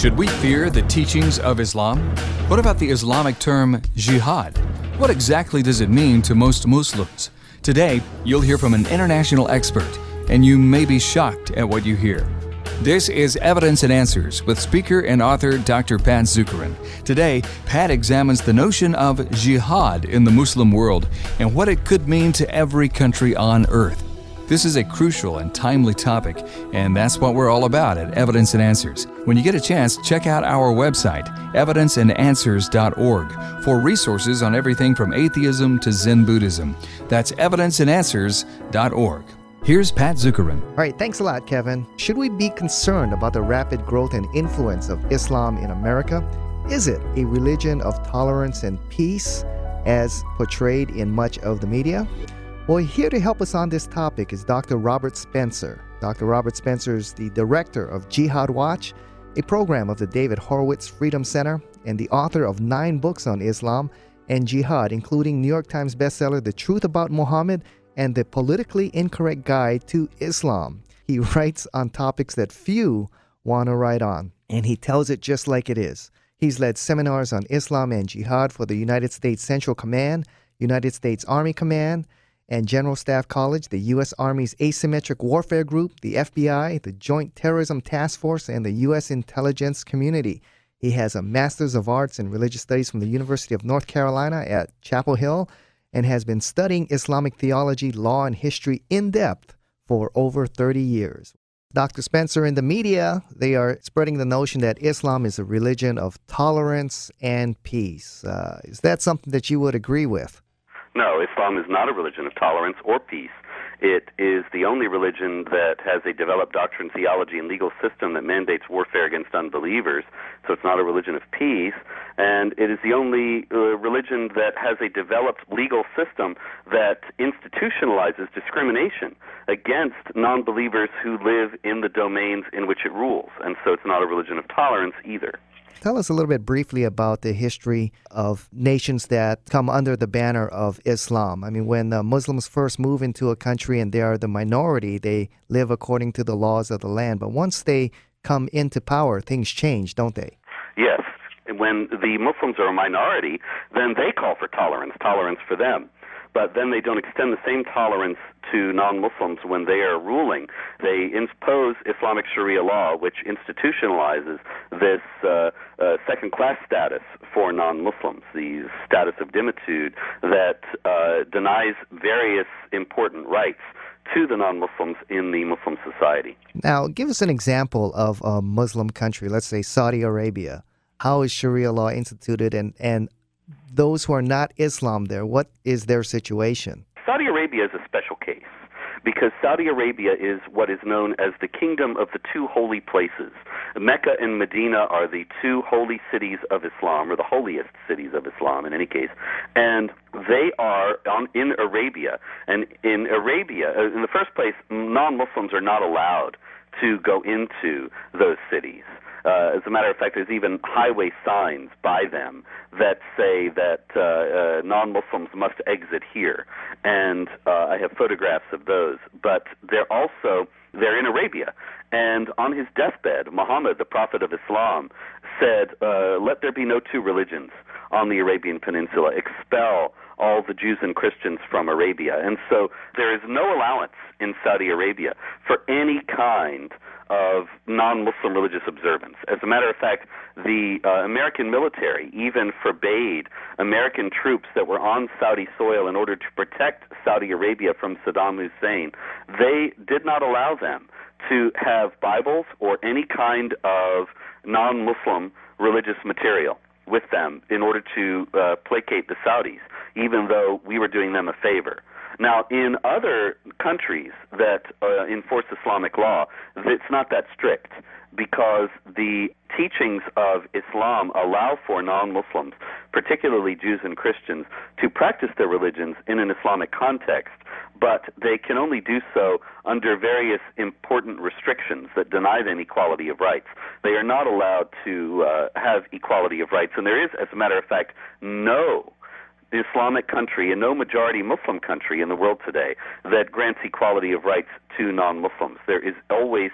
Should we fear the teachings of Islam? What about the Islamic term jihad? What exactly does it mean to most Muslims? Today, you'll hear from an international expert, and you may be shocked at what you hear. This is Evidence and Answers with speaker and author Dr. Pat Zukeran. Today, Pat examines the notion of jihad in the Muslim world and what it could mean to every country on earth. This is a crucial and timely topic, and that's what we're all about at Evidence and Answers. When you get a chance, check out our website, evidenceandanswers.org, for resources on everything from atheism to Zen Buddhism. That's evidenceandanswers.org. Here's Pat Zukeran. All right, thanks a lot, Kevin. Should we be concerned about the rapid growth and influence of Islam in America? Is it a religion of tolerance and peace as portrayed in much of the media? Well, here to help us on this topic is Dr. Robert Spencer. Dr. Robert Spencer is the director of Jihad Watch, a program of the David Horowitz Freedom Center, and the author of nine books on Islam and jihad, including New York Times bestseller The Truth About Muhammad and The Politically Incorrect Guide to Islam. He writes on topics that few want to write on, and he tells it just like it is. He's led seminars on Islam and jihad for the United States Central Command, United States Army Command, and General Staff College, the U.S. Army's Asymmetric Warfare Group, the FBI, the Joint Terrorism Task Force, and the U.S. intelligence community. He has a Master's of Arts in Religious Studies from the University of North Carolina at Chapel Hill and has been studying Islamic theology, law, and history in depth for over 30 years. Dr. Spencer, in the media, they are spreading the notion that Islam is a religion of tolerance and peace. Uh, is that something that you would agree with? No, Islam is not a religion of tolerance or peace. It is the only religion that has a developed doctrine, theology, and legal system that mandates warfare against unbelievers. So it's not a religion of peace. And it is the only uh, religion that has a developed legal system that institutionalizes discrimination against non believers who live in the domains in which it rules. And so it's not a religion of tolerance either. Tell us a little bit briefly about the history of nations that come under the banner of Islam. I mean, when uh, Muslims first move into a country and they are the minority, they live according to the laws of the land. But once they come into power, things change, don't they? Yes. When the Muslims are a minority, then they call for tolerance, tolerance for them but then they don't extend the same tolerance to non-Muslims when they are ruling. They impose Islamic Sharia law, which institutionalizes this uh, uh, second-class status for non-Muslims, the status of dhimmitude that uh, denies various important rights to the non-Muslims in the Muslim society. Now, give us an example of a Muslim country, let's say Saudi Arabia. How is Sharia law instituted and, and those who are not Islam there? What is their situation? Saudi Arabia is a special case because Saudi Arabia is what is known as the kingdom of the two holy places. Mecca and Medina are the two holy cities of Islam, or the holiest cities of Islam in any case. And they are on, in Arabia. And in Arabia, uh, in the first place, non Muslims are not allowed to go into those cities. Uh, as a matter of fact, there's even highway signs by them that say that uh, uh, non-Muslims must exit here, and uh, I have photographs of those. But they're also they're in Arabia, and on his deathbed, Muhammad, the prophet of Islam, said, uh, "Let there be no two religions on the Arabian Peninsula. Expel." all the Jews and Christians from Arabia. And so there is no allowance in Saudi Arabia for any kind of non-Muslim religious observance. As a matter of fact, the uh, American military even forbade American troops that were on Saudi soil in order to protect Saudi Arabia from Saddam Hussein. They did not allow them to have Bibles or any kind of non-Muslim religious material with them in order to uh, placate the Saudis, even though we were doing them a favor. Now, in other countries that uh, enforce Islamic law, it's not that strict because the teachings of Islam allow for non Muslims, particularly Jews and Christians, to practice their religions in an Islamic context, but they can only do so under various important restrictions that deny them equality of rights. They are not allowed to uh, have equality of rights, and there is, as a matter of fact, no Islamic country and no majority Muslim country in the world today that grants equality of rights to non Muslims. There is always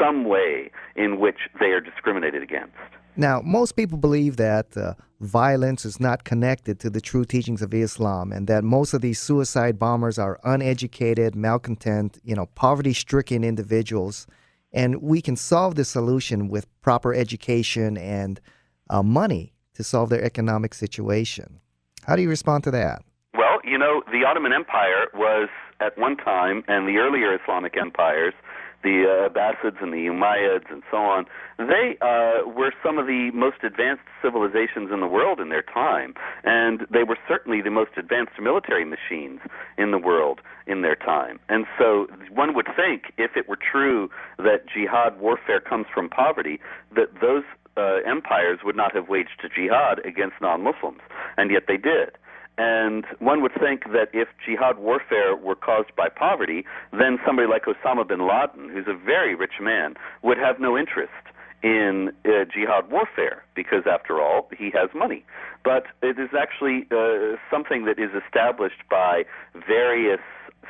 some way in which they are discriminated against. Now, most people believe that uh, violence is not connected to the true teachings of Islam and that most of these suicide bombers are uneducated, malcontent, you know, poverty stricken individuals. And we can solve this solution with proper education and uh, money to solve their economic situation. How do you respond to that? Well, you know, the Ottoman Empire was at one time, and the earlier Islamic empires, the uh, Abbasids and the Umayyads and so on, they uh, were some of the most advanced civilizations in the world in their time, and they were certainly the most advanced military machines in the world in their time. And so one would think, if it were true that jihad warfare comes from poverty, that those uh, empires would not have waged jihad against non-Muslims, and yet they did. And one would think that if jihad warfare were caused by poverty, then somebody like Osama bin Laden, who's a very rich man, would have no interest in uh, jihad warfare because, after all, he has money. But it is actually uh, something that is established by various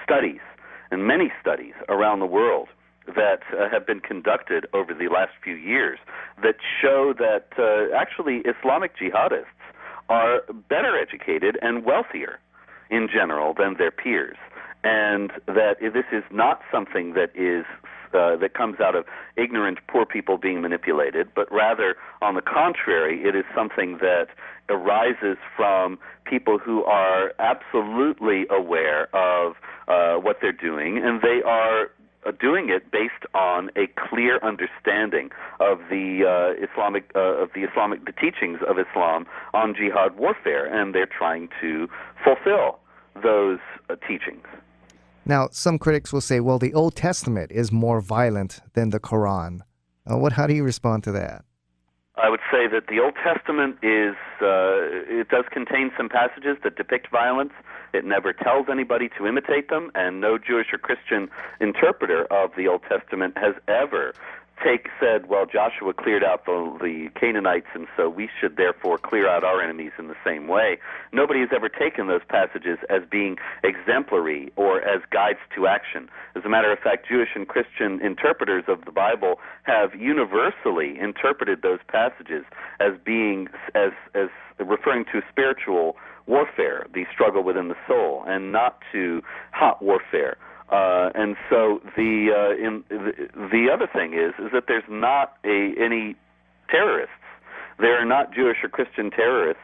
studies and many studies around the world that uh, have been conducted over the last few years that show that uh, actually Islamic jihadists are better educated and wealthier in general than their peers, and that this is not something that is uh, that comes out of ignorant poor people being manipulated, but rather, on the contrary, it is something that arises from people who are absolutely aware of uh, what they're doing, and they are doing it based on a clear understanding of the uh, Islamic uh, of the Islamic the teachings of Islam on jihad warfare, and they're trying to fulfill those uh, teachings. Now, some critics will say, "Well, the Old Testament is more violent than the Quran." Uh, what? How do you respond to that? I would say that the Old Testament is uh, it does contain some passages that depict violence. It never tells anybody to imitate them, and no Jewish or Christian interpreter of the Old Testament has ever take said, well, Joshua cleared out the, the Canaanites, and so we should therefore clear out our enemies in the same way. Nobody has ever taken those passages as being exemplary or as guides to action. As a matter of fact, Jewish and Christian interpreters of the Bible have universally interpreted those passages as being as as referring to spiritual warfare, the struggle within the soul, and not to hot warfare. Uh, and so the, uh, in, the the other thing is is that there's not a, any terrorists. There are not Jewish or Christian terrorists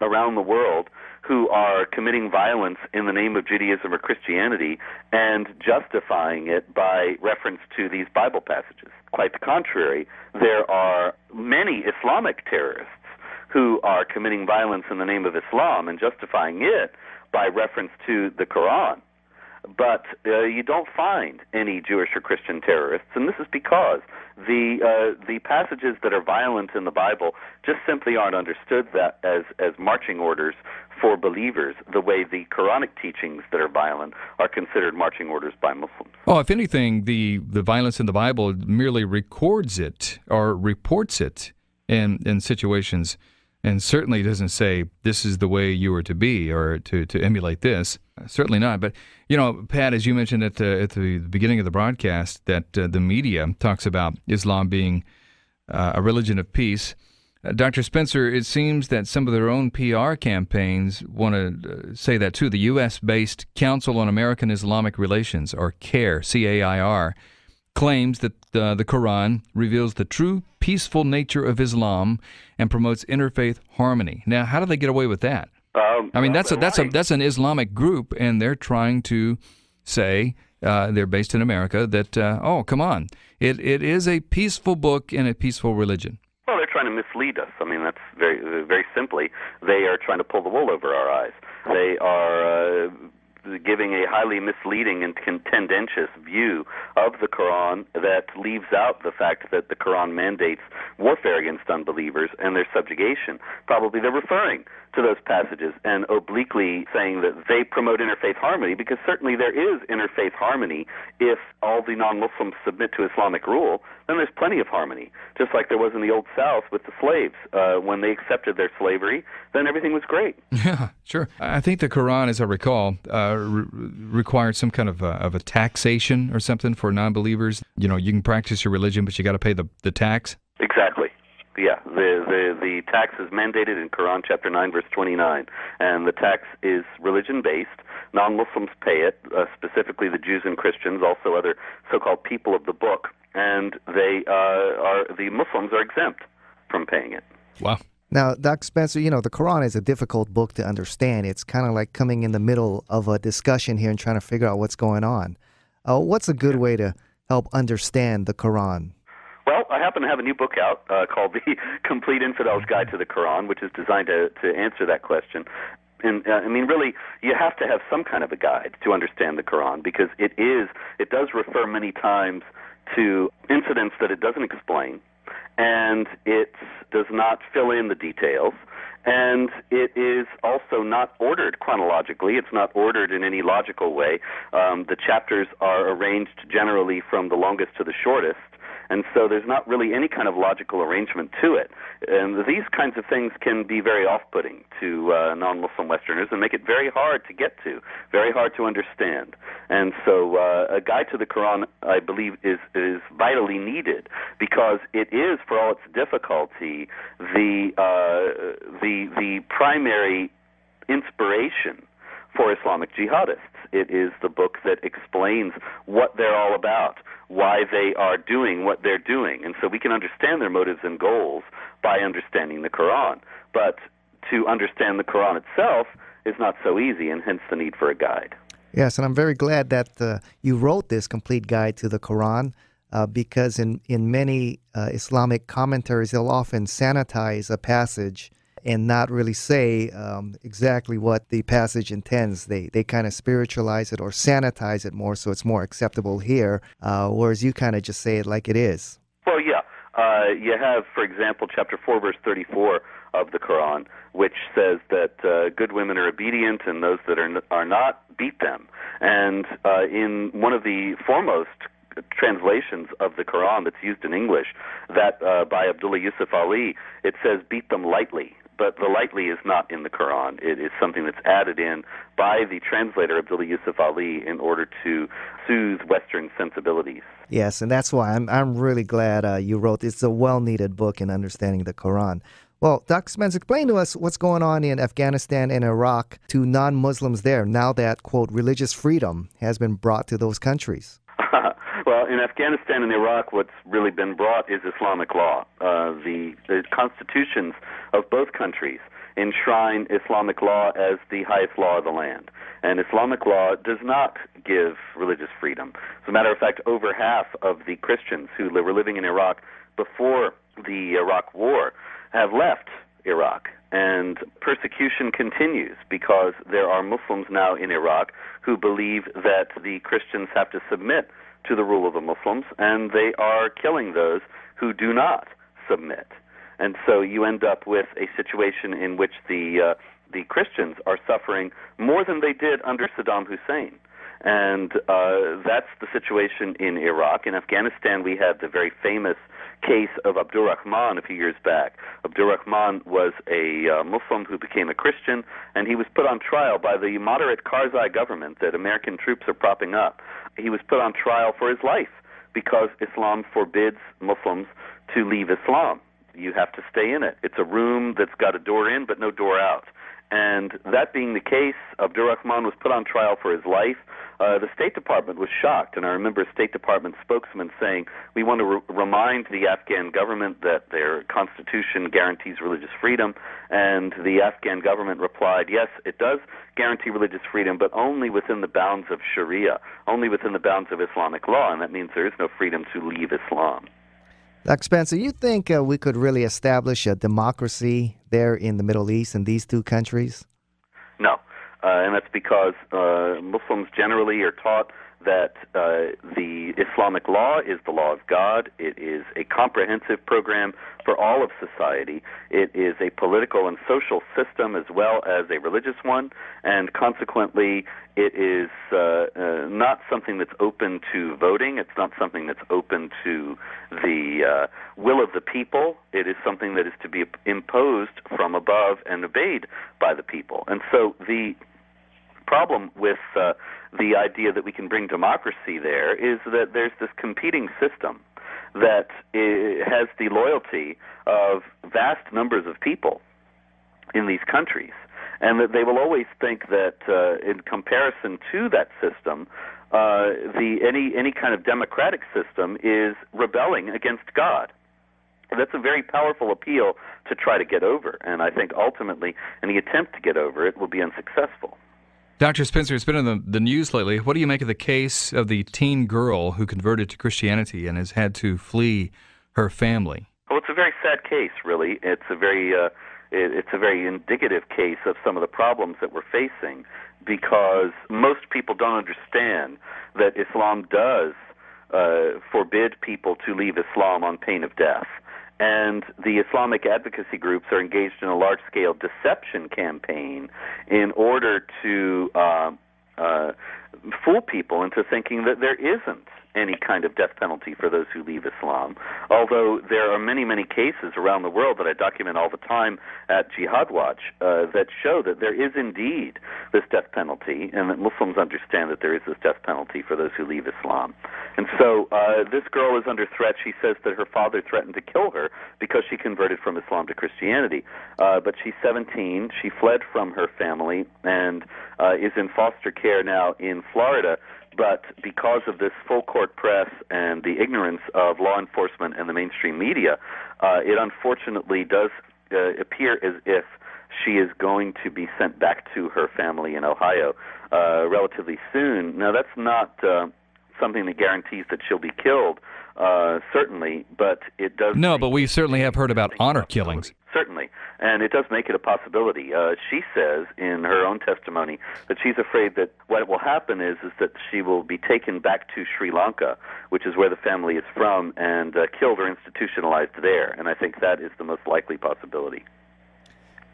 around the world who are committing violence in the name of Judaism or Christianity and justifying it by reference to these Bible passages. Quite the contrary, there are many Islamic terrorists who are committing violence in the name of Islam and justifying it by reference to the Quran but uh, you don't find any Jewish or Christian terrorists, and this is because the uh, the passages that are violent in the Bible just simply aren't understood that as as marching orders for believers, the way the Quranic teachings that are violent are considered marching orders by Muslims. Oh, if anything, the the violence in the Bible merely records it or reports it in in situations and certainly doesn't say this is the way you are to be or to, to emulate this. Certainly not. But you know, Pat, as you mentioned at the, at the beginning of the broadcast, that uh, the media talks about Islam being uh, a religion of peace. Uh, Dr. Spencer, it seems that some of their own PR campaigns want to uh, say that too. The U.S. based Council on American Islamic Relations, or CAIR, C A I R, claims that uh, the Quran reveals the true peaceful nature of Islam and promotes interfaith harmony. Now, how do they get away with that? Um, I mean, that's a, that's a that's an Islamic group, and they're trying to say uh, they're based in America that uh, oh, come on, it it is a peaceful book and a peaceful religion. Well, they're trying to mislead us. I mean, that's very very simply they are trying to pull the wool over our eyes. They are uh, giving a highly misleading and tendentious view of the Quran that leaves out the fact that the Quran mandates warfare against unbelievers and their subjugation. Probably they're referring to those passages and obliquely saying that they promote interfaith harmony because certainly there is interfaith harmony if all the non-Muslims submit to Islamic rule then there's plenty of harmony just like there was in the old south with the slaves uh, when they accepted their slavery then everything was great yeah sure I think the Quran as I recall uh, uh, re- required some kind of a, of a taxation or something for non-believers. You know, you can practice your religion, but you got to pay the the tax. Exactly. Yeah, the, the the tax is mandated in Quran chapter nine verse twenty nine, and the tax is religion based. Non-Muslims pay it, uh, specifically the Jews and Christians, also other so-called people of the book, and they uh, are the Muslims are exempt from paying it. Wow. Now, Dr. Spencer, you know, the Quran is a difficult book to understand. It's kind of like coming in the middle of a discussion here and trying to figure out what's going on. Uh, what's a good way to help understand the Quran? I happen to have a new book out uh, called The Complete Infidel's Guide to the Quran, which is designed to, to answer that question. And uh, I mean, really, you have to have some kind of a guide to understand the Quran because it is, it does refer many times to incidents that it doesn't explain, and it does not fill in the details. And it is also not ordered chronologically. It's not ordered in any logical way. Um, the chapters are arranged generally from the longest to the shortest and so there's not really any kind of logical arrangement to it. And these kinds of things can be very off-putting to uh, non-Muslim Westerners and make it very hard to get to, very hard to understand. And so uh, a guide to the Quran, I believe, is is vitally needed because it is, for all its difficulty, the uh, the the primary inspiration for Islamic jihadists. It is the book that explains what they're all about, why they are doing what they're doing. And so we can understand their motives and goals by understanding the Quran. But to understand the Quran itself is not so easy, and hence the need for a guide. Yes, and I'm very glad that uh, you wrote this complete guide to the Quran. Uh, because in, in many uh, Islamic commentaries, they'll often sanitize a passage and not really say um, exactly what the passage intends. They they kind of spiritualize it or sanitize it more so it's more acceptable here, uh, whereas you kind of just say it like it is. Well, yeah. Uh, you have, for example, chapter 4, verse 34 of the Quran, which says that uh, good women are obedient and those that are, n- are not, beat them. And uh, in one of the foremost translations of the Quran that's used in English, that uh, by Abdullah Yusuf Ali, it says, beat them lightly but the lightly is not in the Quran. It is something that's added in by the translator Abdullah Yusuf Ali in order to soothe Western sensibilities. Yes, and that's why I'm I'm really glad uh, you wrote. It's a well needed book in understanding the Quran. Well, Dr. Spence, explain to us what's going on in Afghanistan and Iraq to non Muslims there now that, quote, religious freedom has been brought to those countries. well, in Afghanistan and Iraq, what's really been brought is Islamic law. Uh, the, the constitutions of both countries enshrine Islamic law as the highest law of the land. And Islamic law does not give religious freedom. As a matter of fact, over half of the Christians who were living in Iraq before the Iraq War have left Iraq. And persecution continues because there are Muslims now in Iraq who believe that the Christians have to submit to the rule of the Muslims, and they are killing those who do not submit. And so you end up with a situation in which the uh, the Christians are suffering more than they did under Saddam Hussein. And uh, that's the situation in Iraq. In Afghanistan, we had the very famous case of Abdurrahman a few years back. Abdurrahman was a uh, Muslim who became a Christian, and he was put on trial by the moderate Karzai government that American troops are propping up. He was put on trial for his life because Islam forbids Muslims to leave Islam. You have to stay in it. It's a room that's got a door in but no door out. And that being the case, Abdurrahman was put on trial for his life. Uh, the State Department was shocked, and I remember a State Department spokesman saying, We want to re- remind the Afghan government that their constitution guarantees religious freedom. And the Afghan government replied, Yes, it does guarantee religious freedom, but only within the bounds of Sharia, only within the bounds of Islamic law, and that means there is no freedom to leave Islam. Dr. Spencer, you think uh, we could really establish a democracy there in the Middle East in these two countries? No, uh, and that's because uh, Muslims generally are taught that uh, the Islamic law is the law of God. It is a comprehensive program for all of society. It is a political and social system as well as a religious one, and consequently, it is uh, uh, not something that's open to voting. It's not something that's open to the uh, will of the people. It is something that is to be imposed from above and obeyed by the people. And so the problem with uh, the idea that we can bring democracy there is that there's this competing system that has the loyalty of vast numbers of people in these countries, and that they will always think that uh, in comparison to that system, uh, the any any kind of democratic system is rebelling against God. That's a very powerful appeal to try to get over, and I think ultimately any attempt to get over it will be unsuccessful. Dr. Spencer, it's been in the, the news lately. What do you make of the case of the teen girl who converted to Christianity and has had to flee her family? Well, it's a very sad case, really. It's a very uh, it, it's a very indicative case of some of the problems that we're facing because most people don't understand that Islam does uh, forbid people to leave Islam on pain of death and the Islamic advocacy groups are engaged in a large scale deception campaign in order to uh, uh, fool people into thinking that there isn't any kind of death penalty for those who leave Islam. Although there are many, many cases around the world that I document all the time at Jihad Watch uh, that show that there is indeed this death penalty, and that Muslims understand that there is this death penalty for those who leave Islam. And so uh, this girl is under threat. She says that her father threatened to kill her because she converted from Islam to Christianity. Uh, but she's 17. She fled from her family and uh, is in foster care now in Florida but because of this full court press and the ignorance of law enforcement and the mainstream media, uh, it unfortunately does uh, appear as if she is going to be sent back to her family in Ohio uh, relatively soon. Now, that's not uh, something that guarantees that she'll be killed, uh, certainly, but it does. No, but we certainly have heard about honor killings. Certainly, and it does make it a possibility. Uh, she says in her own testimony that she's afraid that what will happen is is that she will be taken back to Sri Lanka, which is where the family is from, and uh, killed or institutionalized there. And I think that is the most likely possibility.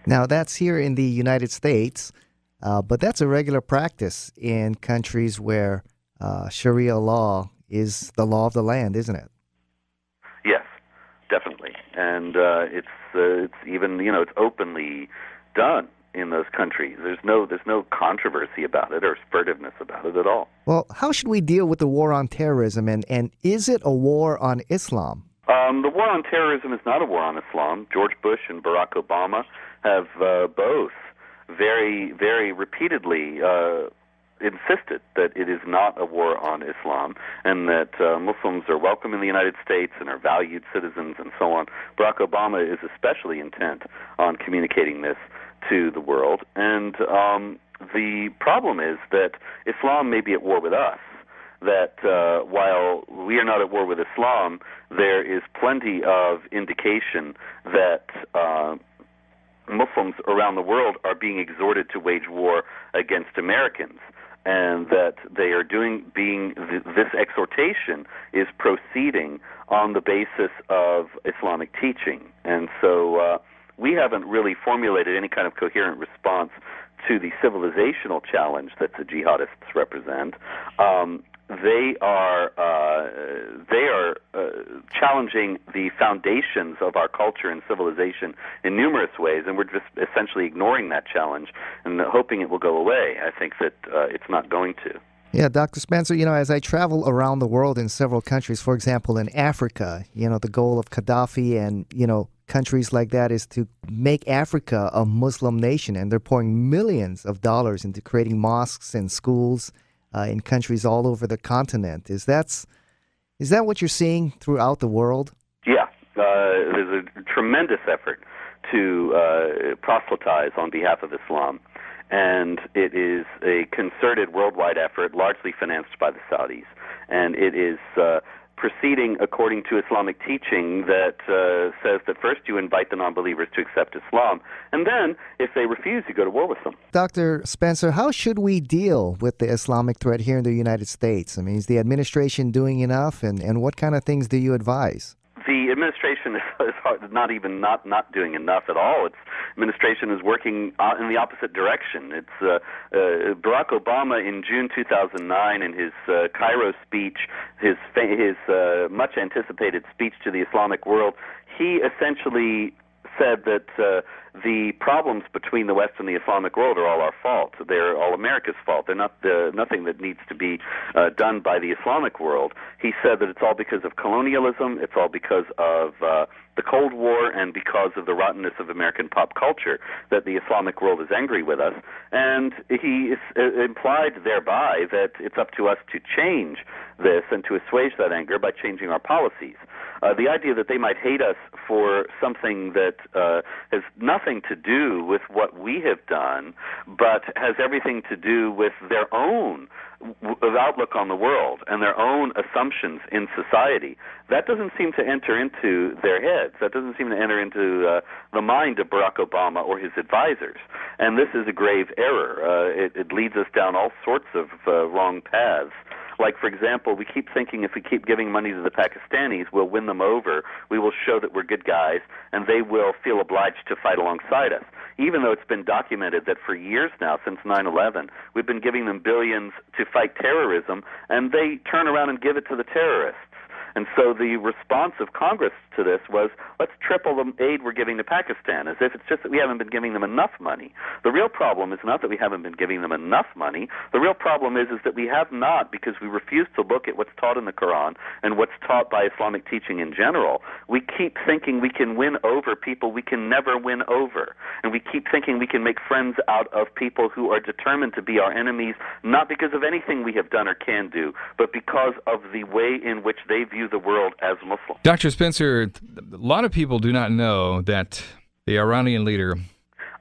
Now, that's here in the United States, uh, but that's a regular practice in countries where uh, Sharia law is the law of the land, isn't it? Yes, definitely, and uh, it's uh, it's even you know it's openly done in those countries. There's no there's no controversy about it or furtiveness about it at all. Well, how should we deal with the war on terrorism, and and is it a war on Islam? Um, the war on terrorism is not a war on Islam. George Bush and Barack Obama have uh, both very very repeatedly uh, insisted that it is not a war on Islam and that uh, Muslims are welcome in the United States and are valued citizens and so on. Barack Obama is especially intent on communicating this to the world. And um, the problem is that Islam may be at war with us. That uh, while we are not at war with Islam, there is plenty of indication that uh, Muslims around the world are being exhorted to wage war against Americans and that they are doing being th- this exhortation is proceeding on the basis of Islamic teaching, and so uh, we haven't really formulated any kind of coherent response to the civilizational challenge that the jihadists represent. Um, they are uh, they are uh, challenging the foundations of our culture and civilization in numerous ways, and we're just essentially ignoring that challenge and hoping it will go away. I think that uh, it's not going to. Yeah, Dr. Spencer, you know, as I travel around the world in several countries, for example, in Africa, you know, the goal of Gaddafi and, you know, countries like that is to make Africa a Muslim nation, and they're pouring millions of dollars into creating mosques and schools uh, in countries all over the continent. Is that is that what you're seeing throughout the world? Yeah, uh, there's a tremendous effort to uh, proselytize on behalf of Islam, and it is a concerted worldwide effort, largely financed by the Saudis, and it is uh, proceeding according to Islamic teaching that uh, says that first you invite the non-believers to accept Islam, and then if they refuse, you go to war with them. Dr. Spencer, how should we deal with the Islamic threat here in the United States? I mean, is the administration doing enough, and, and what kind of things do you advise? Administration is, is not even not not doing enough at all. Its administration is working uh, in the opposite direction. It's uh, uh, Barack Obama in June 2009 in his uh, Cairo speech, his his uh, much anticipated speech to the Islamic world, he essentially said that uh, the problems between the West and the Islamic world are all our fault. They're all America's fault. They're not uh, nothing that needs to be uh, done by the Islamic world. He said that it's all because of colonialism. It's all because of uh, the Cold War and because of the rottenness of American pop culture that the Islamic world is angry with us. And he is, uh, implied thereby that it's up to us to change this and to assuage that anger by changing our policies. Uh, the idea that they might hate us for something that uh, has nothing to do with what we have done, but has everything to do with their own w- outlook on the world and their own assumptions in society, that doesn't seem to enter into their heads. That doesn't seem to enter into uh, the mind of Barack Obama or his advisors. And this is a grave error. Uh, it, it leads us down all sorts of uh, wrong paths. Like, for example, we keep thinking if we keep giving money to the Pakistanis, we'll win them over. We will show that we're good guys, and they will feel obliged to fight alongside us. Even though it's been documented that for years now, since 9 11, we've been giving them billions to fight terrorism, and they turn around and give it to the terrorists. And so the response of Congress to this was, let's triple the aid we're giving to Pakistan, as if it's just that we haven't been giving them enough money. The real problem is not that we haven't been giving them enough money. The real problem is, is that we have not, because we refuse to look at what's taught in the Quran and what's taught by Islamic teaching in general. We keep thinking we can win over people we can never win over. And we keep thinking we can make friends out of people who are determined to be our enemies, not because of anything we have done or can do, but because of the way in which they view view the world as Muslim. Dr. Spencer, a lot of people do not know that the Iranian leader,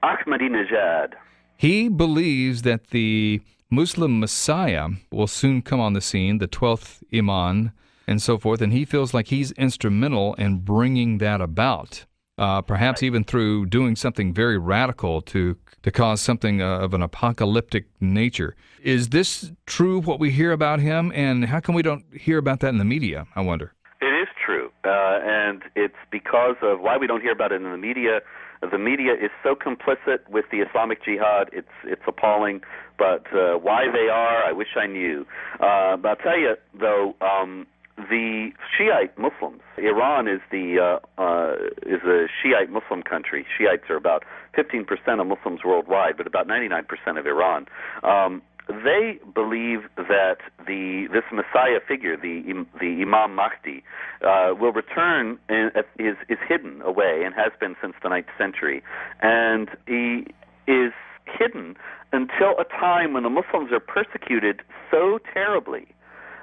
Ahmadinejad, he believes that the Muslim Messiah will soon come on the scene, the 12th Imam, and so forth, and he feels like he's instrumental in bringing that about. Uh, perhaps even through doing something very radical to to cause something uh, of an apocalyptic nature. Is this true what we hear about him, and how come we don't hear about that in the media? I wonder. It is true, uh, and it's because of why we don't hear about it in the media. The media is so complicit with the Islamic Jihad; it's it's appalling. But uh, why they are, I wish I knew. Uh, but I'll tell you though. Um, the Shiite Muslims. Iran is the uh, uh, is a Shiite Muslim country. Shiites are about 15% of Muslims worldwide, but about 99% of Iran. Um, they believe that the this Messiah figure, the the Imam Mahdi, uh, will return and is is hidden away and has been since the ninth century, and he is hidden until a time when the Muslims are persecuted so terribly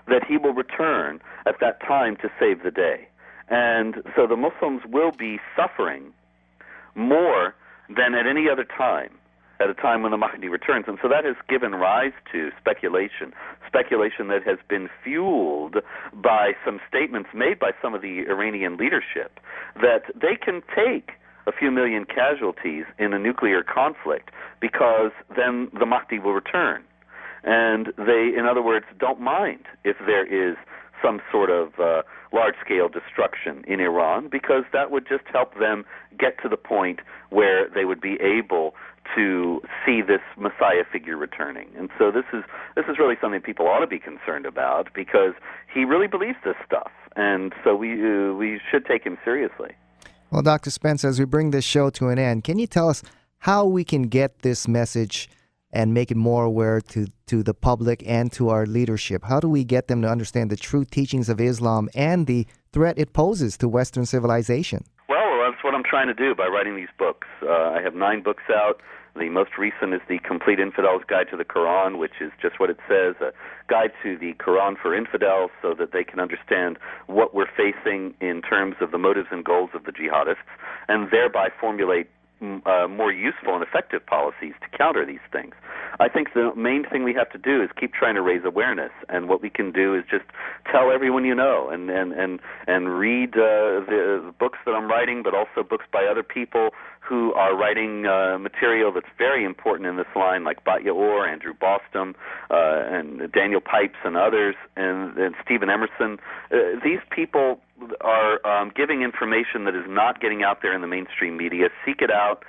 that he will return at that time to save the day. And so the Muslims will be suffering more than at any other time, at a time when the Mahdi returns. And so that has given rise to speculation, speculation that has been fueled by some statements made by some of the Iranian leadership that they can take a few million casualties in a nuclear conflict because then the Mahdi will return and they, in other words, don't mind if there is some sort of uh, large-scale destruction in Iran because that would just help them get to the point where they would be able to see this Messiah figure returning. And so this is this is really something people ought to be concerned about because he really believes this stuff, and so we uh, we should take him seriously. Well, Dr. Spence, as we bring this show to an end, can you tell us how we can get this message and make it more aware to, to the public and to our leadership? How do we get them to understand the true teachings of Islam and the threat it poses to Western civilization? Well, that's what I'm trying to do by writing these books. Uh, I have nine books out. The most recent is the Complete Infidel's Guide to the Quran, which is just what it says a guide to the Quran for infidels so that they can understand what we're facing in terms of the motives and goals of the jihadists and thereby formulate uh, more useful and effective policies to counter these things. I think the main thing we have to do is keep trying to raise awareness, and what we can do is just tell everyone you know, and and and and read uh, the, the books that I'm writing, but also books by other people who are writing uh, material that's very important in this line, like Bat Ye'or, Andrew Bostom, uh, and Daniel Pipes, and others, and, and Steven Emerson. Uh, these people are um, giving information that is not getting out there in the mainstream media. Seek it out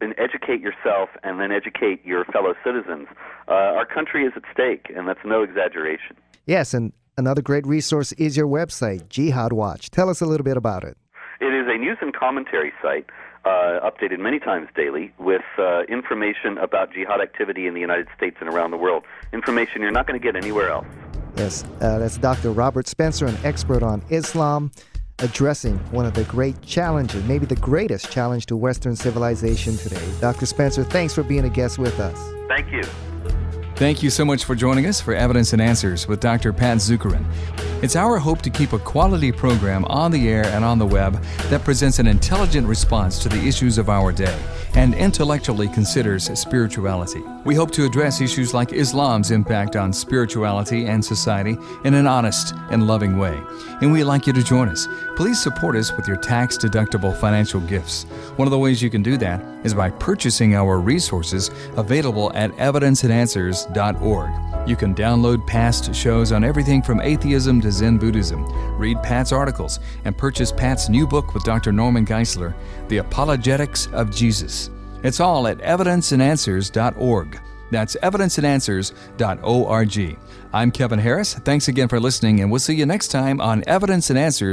and educate yourself and then educate your fellow citizens. Uh, our country is at stake, and that's no exaggeration. Yes, and another great resource is your website, Jihad Watch. Tell us a little bit about it. It is a news and commentary site uh, updated many times daily with uh, information about jihad activity in the United States and around the world. Information you're not going to get anywhere else. Yes, uh, that's Dr. Robert Spencer, an expert on Islam, addressing one of the great challenges, maybe the greatest challenge to Western civilization today. Dr. Spencer, thanks for being a guest with us. Thank you. Thank you so much for joining us for Evidence and Answers with Dr. Pat Zukeran. It's our hope to keep a quality program on the air and on the web that presents an intelligent response to the issues of our day and intellectually considers spirituality. We hope to address issues like Islam's impact on spirituality and society in an honest and loving way. And we'd like you to join us. Please support us with your tax deductible financial gifts. One of the ways you can do that is by purchasing our resources available at evidenceandanswers.org. You can download past shows on everything from atheism to Zen Buddhism, read Pat's articles, and purchase Pat's new book with Dr. Norman Geisler, The Apologetics of Jesus. It's all at evidenceandanswers.org. That's evidenceandanswers.org. I'm Kevin Harris. Thanks again for listening, and we'll see you next time on Evidence and Answers